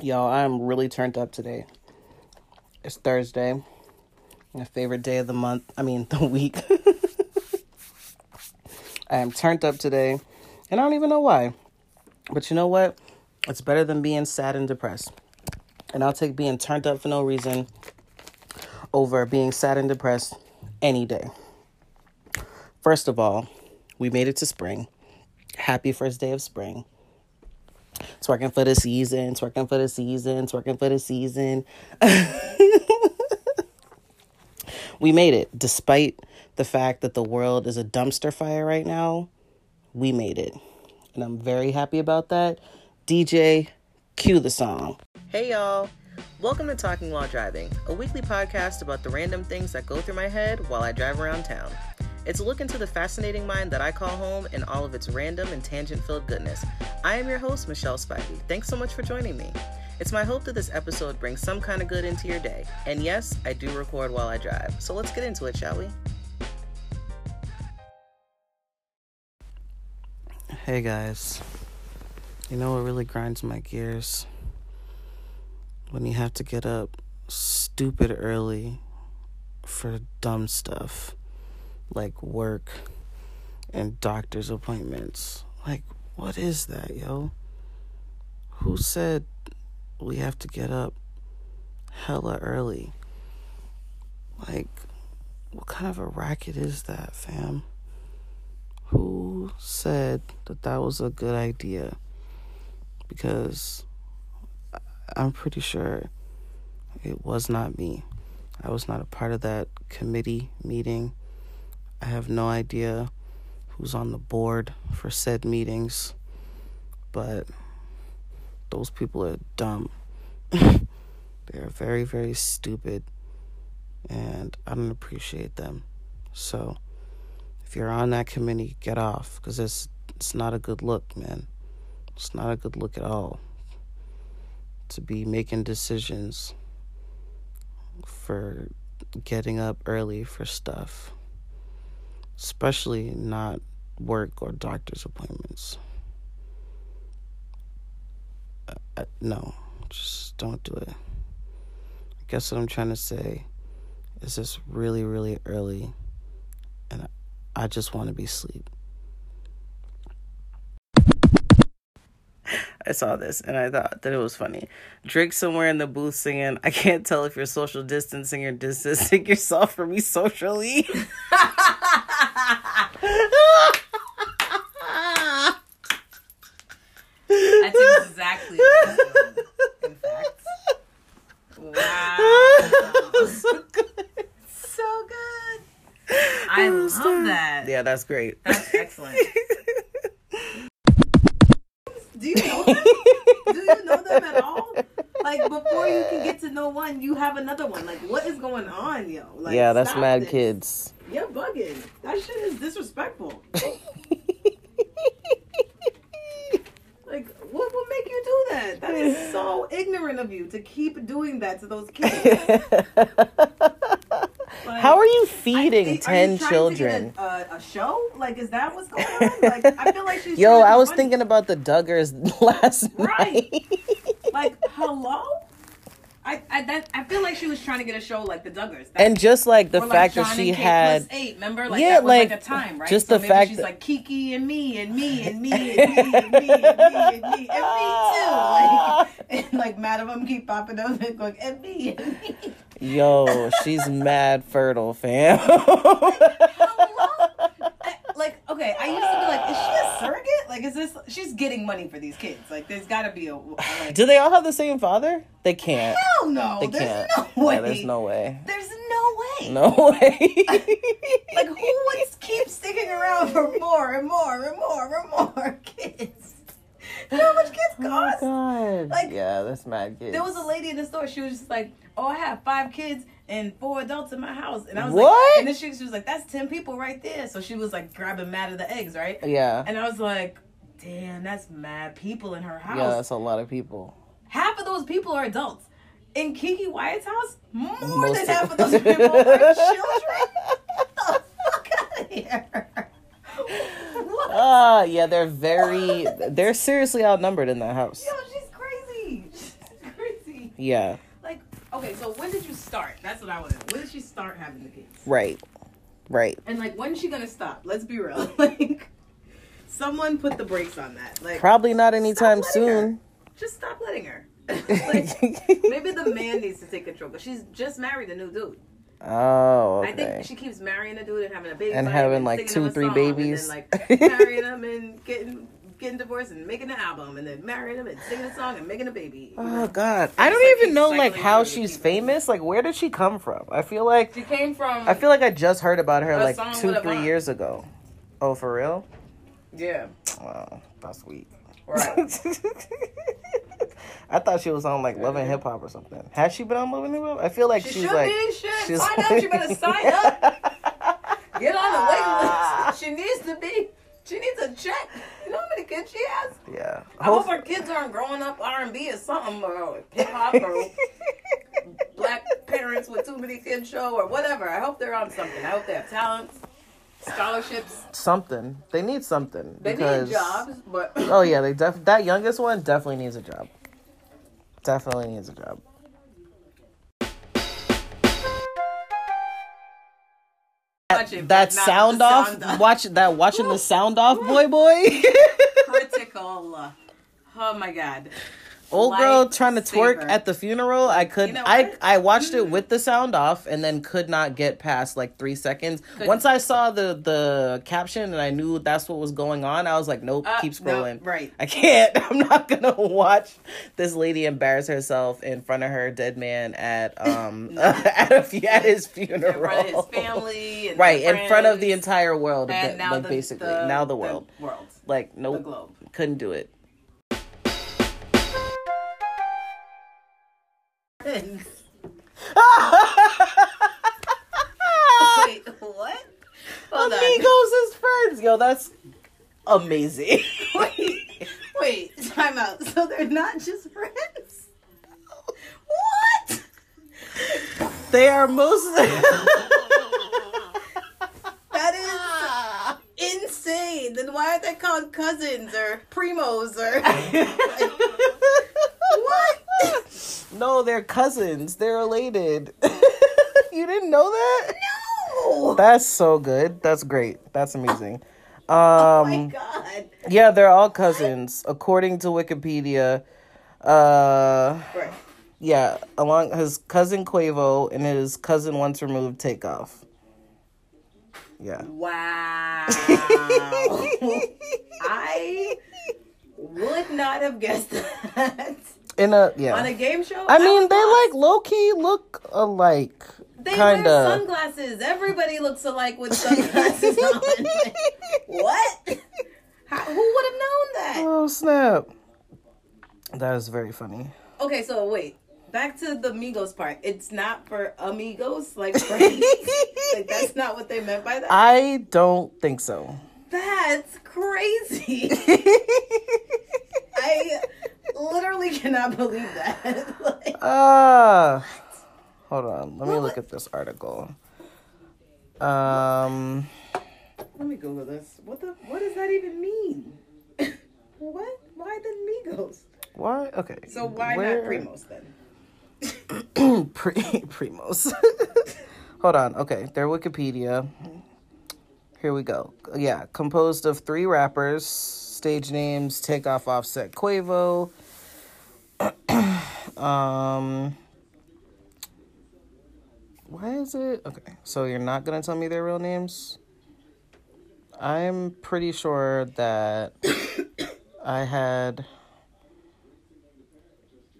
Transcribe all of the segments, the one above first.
Y'all, I'm really turned up today. It's Thursday, my favorite day of the month. I mean, the week. I am turned up today, and I don't even know why. But you know what? It's better than being sad and depressed. And I'll take being turned up for no reason over being sad and depressed any day. First of all, we made it to spring. Happy first day of spring. Twerking for the season, twerking for the season, twerking for the season. we made it. Despite the fact that the world is a dumpster fire right now, we made it. And I'm very happy about that. DJ, cue the song. Hey, y'all. Welcome to Talking While Driving, a weekly podcast about the random things that go through my head while I drive around town. It's a look into the fascinating mind that I call home and all of its random and tangent filled goodness. I am your host, Michelle Spivey. Thanks so much for joining me. It's my hope that this episode brings some kind of good into your day. And yes, I do record while I drive. So let's get into it, shall we? Hey guys. You know what really grinds my gears? When you have to get up stupid early for dumb stuff like work and doctor's appointments. Like, what is that, yo? Who said we have to get up hella early? Like, what kind of a racket is that, fam? Who said that that was a good idea? Because I'm pretty sure it was not me. I was not a part of that committee meeting. I have no idea who's on the board for said meetings, but those people are dumb. They're very, very stupid, and I don't appreciate them. So, if you're on that committee, get off because it's it's not a good look, man. It's not a good look at all. To be making decisions for getting up early for stuff especially not work or doctor's appointments. Uh, uh, no, just don't do it. I guess what I'm trying to say is it's really, really early, and I, I just want to be asleep. I saw this and I thought that it was funny. Drake somewhere in the booth singing, I can't tell if you're social distancing or distancing yourself from me socially. That's exactly what in fact. Wow. so good. So good. I love that. Yeah, that's great. That's excellent. Can get to know one, you have another one. Like what is going on, yo? Like yeah, that's mad this. kids. You're bugging. That shit is disrespectful. like what would make you do that? That is so ignorant of you to keep doing that to those kids. Like, How are you feeding ten you children? A, a, show? Like, is that what's going on? Like, I feel like she's. Yo, I was funny. thinking about the Duggars last right. night. like, hello. I, I that I feel like she was trying to get a show like the Duggars, that, and just like the fact that she had eight, remember, like, yeah, like, like, a time, right? Just so the fact she's that... like Keke and me and me and me and me and me and me and me and me too, like and like mad of them keep popping up and going and me and me. Yo, she's mad fertile, fam. Like, okay, I used to be like, is she a surrogate? Like, is this? She's getting money for these kids. Like, there's got to be a. Like, Do they all have the same father? They can't. Hell no. They there's can't. no way. Yeah, there's no way. There's no way. No way. like, who would keep sticking around for more and more and more and more kids? You know how much kids oh cost? Oh God. Like, yeah, that's mad kids. There was a lady in the store. She was just like, "Oh, I have five kids and four adults in my house," and I was what? like, and then she, she was like, "That's ten people right there." So she was like grabbing mad of the eggs, right? Yeah. And I was like, "Damn, that's mad people in her house." Yeah, that's a lot of people. Half of those people are adults. In Keke Wyatt's house, more Most than half of those people are children. Get the fuck out of here. Ah, uh, yeah, they're very, they're seriously outnumbered in that house. Yo, she's crazy. Yeah. Like, okay, so when did you start? That's what I want to know. When did she start having the kids? Right. Right. And like, when's she gonna stop? Let's be real. like, someone put the brakes on that. Like, Probably not anytime soon. just stop letting her. like, maybe the man needs to take control. But she's just married a new dude. oh, okay. I think she keeps marrying a dude and having a baby And having, like, two, three babies. and then like marrying him and getting getting divorced and making an album and then marrying him and singing a song and making a baby. Oh God, I don't like even know like how she's people. famous. Like, where did she come from? I feel like She came from I feel like I just heard about her like two, three vibe. years ago. Oh, for real? yeah Wow, that's weak. right. I thought she was on like Love and Hip Hop or something. Has she been on Love and Hip Hop? I feel like She she's should like be. Shit, she's find out. You better sign up. Get on the wait list. She needs to be. She needs a check. You know how many kids she has? Yeah. I hope her kids aren't growing up R and B or something uh, or hip hop or black parents with too many kids show or whatever. I hope they're on something. I hope they have talents, scholarships. something. They need something They because need jobs, but Oh yeah, they def that youngest one definitely needs a job. Definitely needs a job. Watch it, That sound off, sound off. watch that watching the sound off, boy, boy. critical. Oh my god. Old girl trying to twerk at the funeral. I could You know I? I watched it with the sound off and then could not get past like three seconds. Once I saw the the caption and I knew that's what was going on, I was like, nope, Uh, keep no, scrolling. right. I can't. I'm not gonna watch this lady embarrass herself in front of her dead man at um at a at his funeral. In front of his family. And right in front of the entire world, and like now the, basically the- now the world. world. like The nope, globe. couldn't do it. Yo, that's amazing. Wait, wait, time out. So they're not just friends? What? they are most. That is ah. insane. Then why aren't they called cousins or primos or what? no, they're cousins. They're related. you didn't know that? No. That's so good. That's great. That's amazing. Oh my Um, god. yeah, they're all cousins according to Wikipedia. Uh, Right. yeah, along his cousin Quavo and his cousin once removed Takeoff. Yeah. Wow. I would not have guessed that. In a yeah. On a game show? I mean, they not. like low key look alike. They kind wear of. sunglasses. Everybody looks alike with sunglasses on. what? How, who would have known that? Oh snap! That is very funny. Okay, so wait. Back to the Migos part. It's not for amigos, like friends. like that's not what they meant by that. I don't think so. That's crazy. I literally cannot believe that. like, Uh hold on. Let me look at this article. Um, let me Google this. What the? What does that even mean? what? Why the Migos? why? Okay. So why where- not Primos then? Pre- Primos. Hold on. Okay, their Wikipedia. Here we go. Yeah, composed of three rappers. Stage names: Takeoff, Offset, Quavo. um. Why is it okay? So you're not gonna tell me their real names? I'm pretty sure that I had.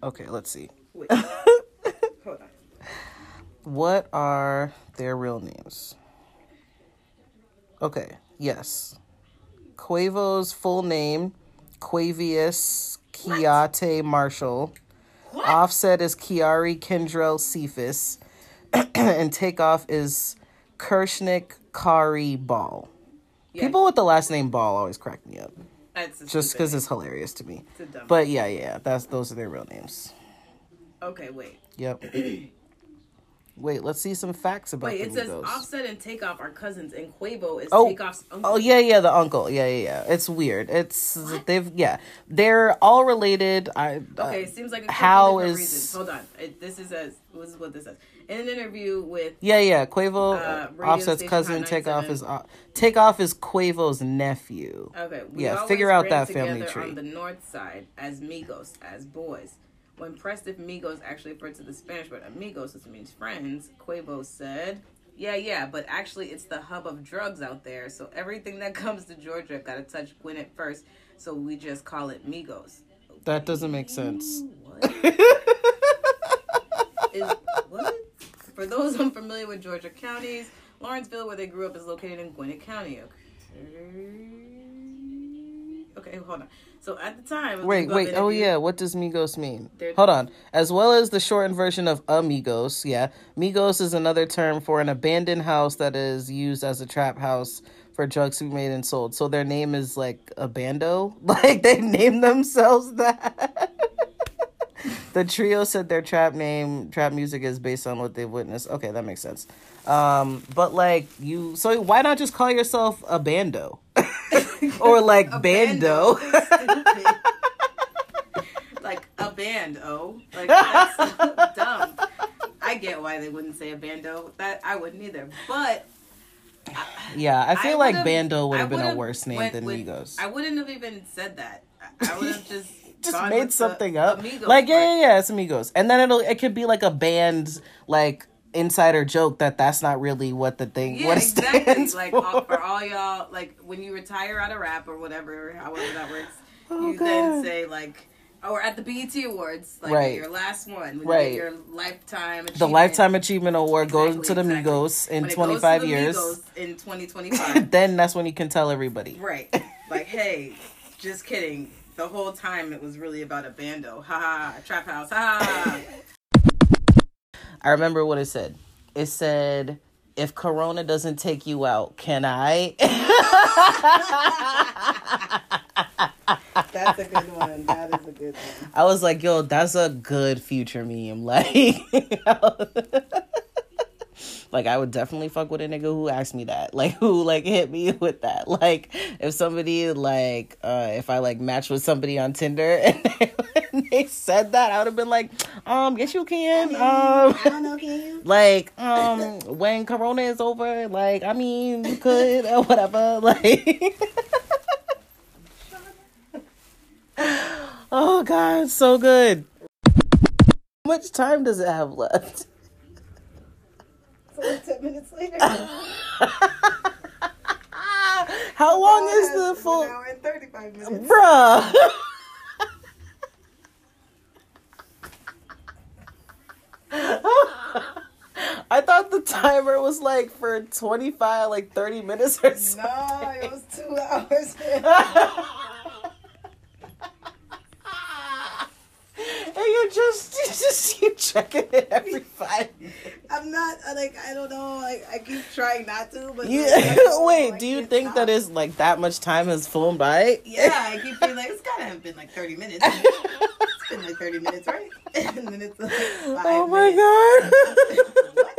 Okay, let's see. Wait. Hold on. What are their real names? Okay, yes. Quavo's full name, Quavious Keyate Marshall. What? Offset is Kiari Kendrell Cephus. and Takeoff is Kirsnick Khari Ball. Yeah, People with the last name Ball always crack me up. that's Just because it's hilarious to me. It's a dumb. But yeah, yeah, that's those are their real names. okay, wait. Yep. Wait, let's see some facts about Wait, it says Migos. Offset and Takeoff are cousins, and Quavo is Oh, Takeoff's uncle. oh yeah, yeah, the uncle, yeah, yeah, yeah. It's weird. It's they've yeah, they're all related. I uh, Okay, it seems like a how is- reasons. Hold on. It, this is as this is what this says. In an interview with yeah, yeah. Quavo, Uh, Offset's cousin, Takeoff 97. is uh, Takeoff is Quavo's nephew. Okay. We Yeah, figure out that family tree. On the north side as Migos, as boys. When pressed if Migos actually referred to the Spanish word amigos, which means friends, Quavo said, "Yeah, yeah, but actually it's the hub of drugs out there. So everything that comes to Georgia got to touch Gwinnett first. So we just call it Migos." That doesn't make sense. What? is what? For those unfamiliar with Georgia counties, Lawrenceville, where they grew up, is located in Gwinnett County. Okay. Okay, hold on. So at the time, Wait, wait. Oh yeah, what does Migos mean? They're- Hold on. As well as the shortened version of amigos, yeah. Migos is another term for an abandoned house that is used as a trap house for drugs to be made and sold. So their name is like a bando. Like they named themselves that. The trio said their trap name, trap music is based on what they've witnessed. Okay, that makes sense. Um, but like you, so why not just call yourself a bando? or like bando? Stupid. like a band, oh, like that's dumb. I get why they wouldn't say a bando. That I wouldn't either. But Yeah, I feel like Bando would have been a worse name than with- Migos. I wouldn't have even said that. I- I would have just just gone made something up. Amigos like yeah, yeah, yeah, it's Amigos, and then it'll it could be like a band's like insider joke that that's not really what the thing Yeah, what exactly. stands Like for. all, for all y'all, like when you retire out of rap or whatever, however that works, Oh, you then say like, or at the BET Awards, like Right. your last one, Right. your lifetime the. Lifetime Achievement Award goes to the exactly. Migos in When it goes to 25 years. In 2025. then that's when you can tell everybody. right. Like, hey, just kidding. The whole time it was really about a bando. Ha ha. Trap house. Ha ha. I remember what it said. It said, "If Corona doesn't take you out, can I?" That's a good one. That is a good one. I was like, "Yo, that's a good future meme." Like, like I would definitely fuck with a nigga who asked me that. Like, who like hit me with that. Like, if somebody like, uh, if I like matched with somebody on Tinder and they, they said that, I would have been like, um, yes, you can. Um, don't know, can you? like um when corona is over like i mean you could or whatever like oh god so good how much time does it have left So like 10 minutes later. how long is the full hour and 35 minutes. bruh I thought the timer was like for 25, like 30 minutes or so. No, it was two hours. and you just, you just keep checking it every five. I'm not uh, like I don't know. Like I keep trying not to, but You, like, I don't know, wait, I do you think stop. that is like that much time has flown by? Yeah, I keep feeling like it's gotta have been like 30 minutes. it's been like 30 minutes, right? and then it's like Oh my minutes. god. what?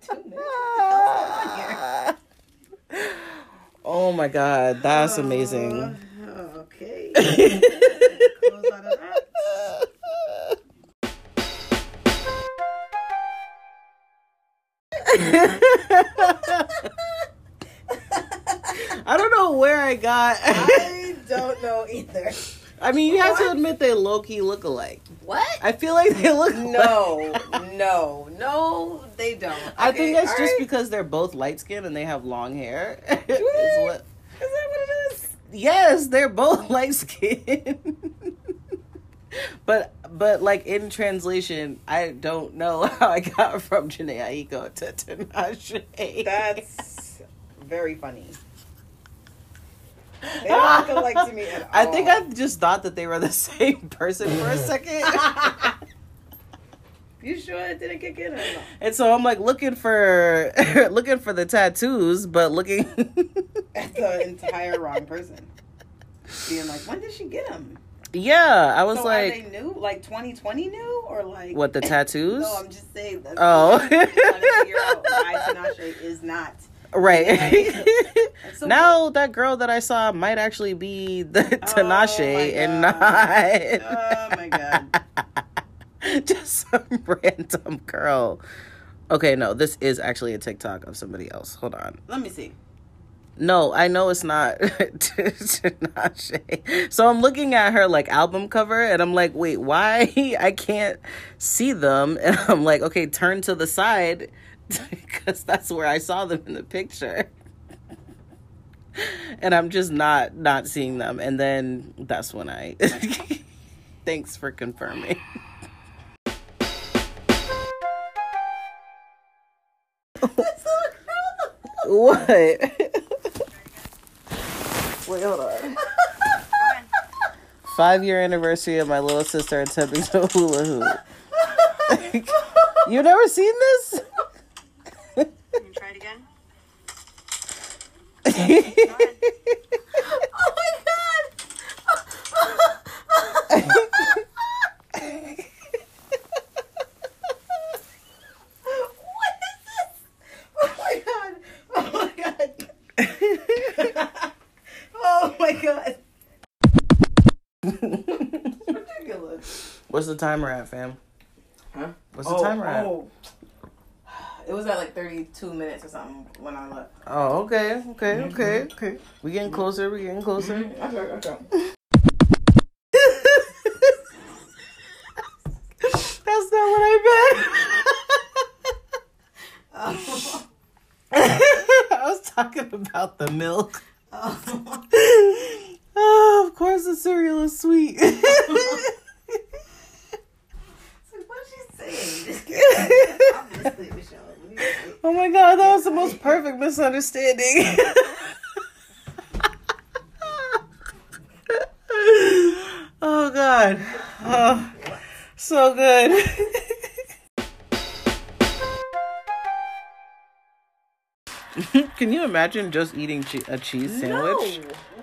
Two minutes? How's that here? oh my god, that's amazing. Uh, okay. I don't know where I got. I don't know either. I mean, you have to admit they low key look alike. What? I feel like they look. No, no, no, they don't. I Okay, think that's just right. because they're both light skinned and they have long hair. is what? Is that what it is? Yes, they're both light skinned. but but like in translation, I don't know how I got from Jhené Aiko to Tinashe. That's very funny. They don't look alike to me at all. I think I just thought that they were the same person for a second. You sure it didn't kick in or and so I'm like looking for looking for the tattoos, but looking At the entire wrong person. Being like, when did she get them? Yeah, I was so like, are they new? Like 2020 new or like what the tattoos? No, I'm just saying. Oh. I'm trying to figure out why Tinashe is not. right. So- now that girl that I saw might actually be the Tinashe my and not Oh my god. just some random girl. Okay, no, this is actually a TikTok of somebody else. Hold on. Let me see. No, I know it's not Tinashe. So I'm looking at her like album cover and I'm like, wait, why I can't see them? And I'm like, okay, turn to the side because that's where I saw them in the picture. And I'm just not not seeing them. And then that's when I thanks for confirming. What? Wait, hold on. Five year anniversary of my little sister attempting to hula hoop. you never seen this? Can you try it again? the timer at, fam? Huh? What's the oh, timer at? oh. It was at like 32 minutes or something when I left. Oh, okay, okay, mm-hmm. okay, okay. We're getting closer. We're getting closer. Mm-hmm. Okay, okay. That's not what I Oh. meant. I was talking about the milk. Oh. Oh, of course, the cereal is sweet. So what's she saying? Obviously, Michelle. what do you say? oh my god, that was the most perfect misunderstanding. oh god. Oh, so good. Can you imagine just eating che- a cheese sandwich? No.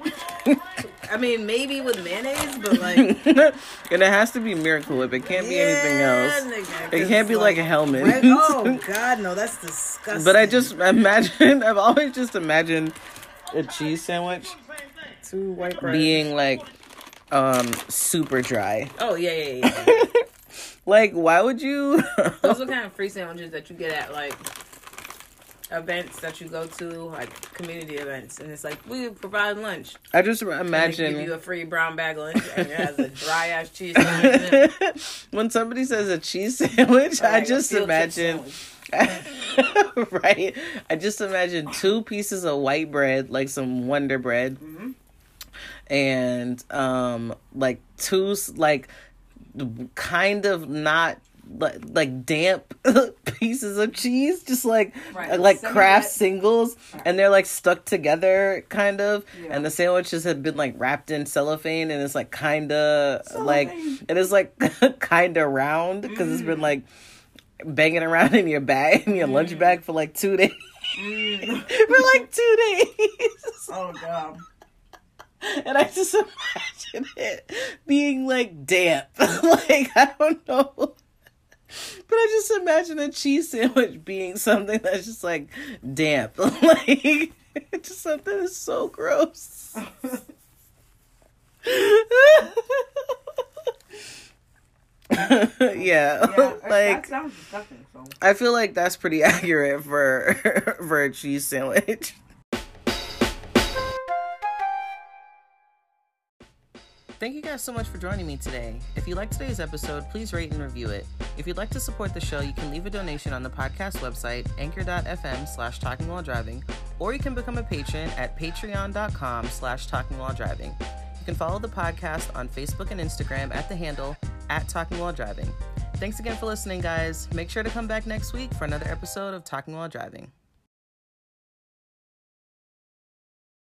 I mean, maybe with mayonnaise, but like and it has to be Miracle Whip. It can't be anything else. nigga, It 'cause can't be it's like a helmet. red- oh God, no, that's disgusting. But I just imagine, I've always just imagined a cheese sandwich two white bread. being like um super dry. Oh yeah, yeah, yeah. Like, why would you? Those are kind of free sandwiches that you get at like events that you go to, like community events, and it's like we provide lunch. I just they give you imagine a free brown bag lunch, and it has a dry ass cheese. sandwich when somebody says a cheese sandwich, Or I like a just field trip imagine. sandwich. right? I just imagine two pieces of white bread, like some Wonder Bread, Mm-hmm. and um, like two s- like kind of not like like damp pieces of cheese, just like Right, like Kraft Singles, and they're like stuck together, kind of. Yeah. And the sandwiches have been like wrapped in cellophane, and it's like kind of like it is like kind of round because it's been like banging around in your bag in your lunch bag for like two days. Mm. for like two days. Oh god. And I just imagine it being like damp. like I don't know. But I just imagine a cheese sandwich being something that's just like damp. like just something that's so gross. yeah, Yeah, that like sounds disgusting. So. I feel like that's pretty accurate for for a cheese sandwich. Thank you guys so much for joining me today. If you liked today's episode, please rate and review it. If you'd like to support the show, you can leave a donation on the podcast website, anchor.fm slash talking while driving, or you can become a patron at patreon.com slash talking while driving. You can follow the podcast on Facebook and Instagram at the handle at talking while driving. Thanks again for listening, guys. Make sure to come back next week for another episode of Talking While Driving.